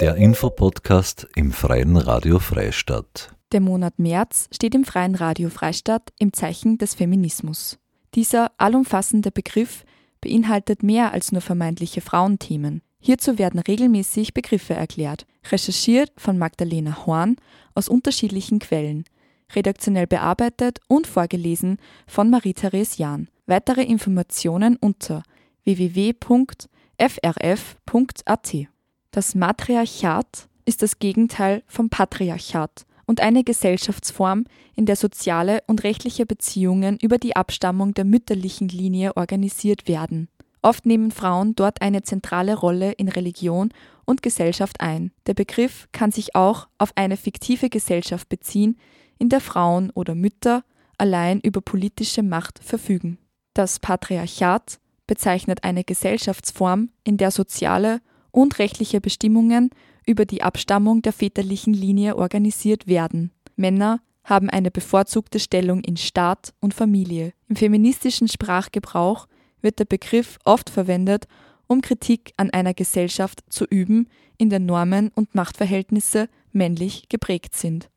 Der Infopodcast im Freien Radio Freistadt. Der Monat März steht im Freien Radio Freistadt im Zeichen des Feminismus. Dieser allumfassende Begriff beinhaltet mehr als nur vermeintliche Frauenthemen. Hierzu werden regelmäßig Begriffe erklärt, recherchiert von Magdalena Horn aus unterschiedlichen Quellen, redaktionell bearbeitet und vorgelesen von Marie-Therese Jahn. Weitere Informationen unter www.frf.at. Das Matriarchat ist das Gegenteil vom Patriarchat und eine Gesellschaftsform, in der soziale und rechtliche Beziehungen über die Abstammung der mütterlichen Linie organisiert werden. Oft nehmen Frauen dort eine zentrale Rolle in Religion und Gesellschaft ein. Der Begriff kann sich auch auf eine fiktive Gesellschaft beziehen, in der Frauen oder Mütter allein über politische Macht verfügen. Das Patriarchat bezeichnet eine Gesellschaftsform, in der soziale und rechtliche Bestimmungen über die Abstammung der väterlichen Linie organisiert werden. Männer haben eine bevorzugte Stellung in Staat und Familie. Im feministischen Sprachgebrauch wird der Begriff oft verwendet, um Kritik an einer Gesellschaft zu üben, in der Normen und Machtverhältnisse männlich geprägt sind.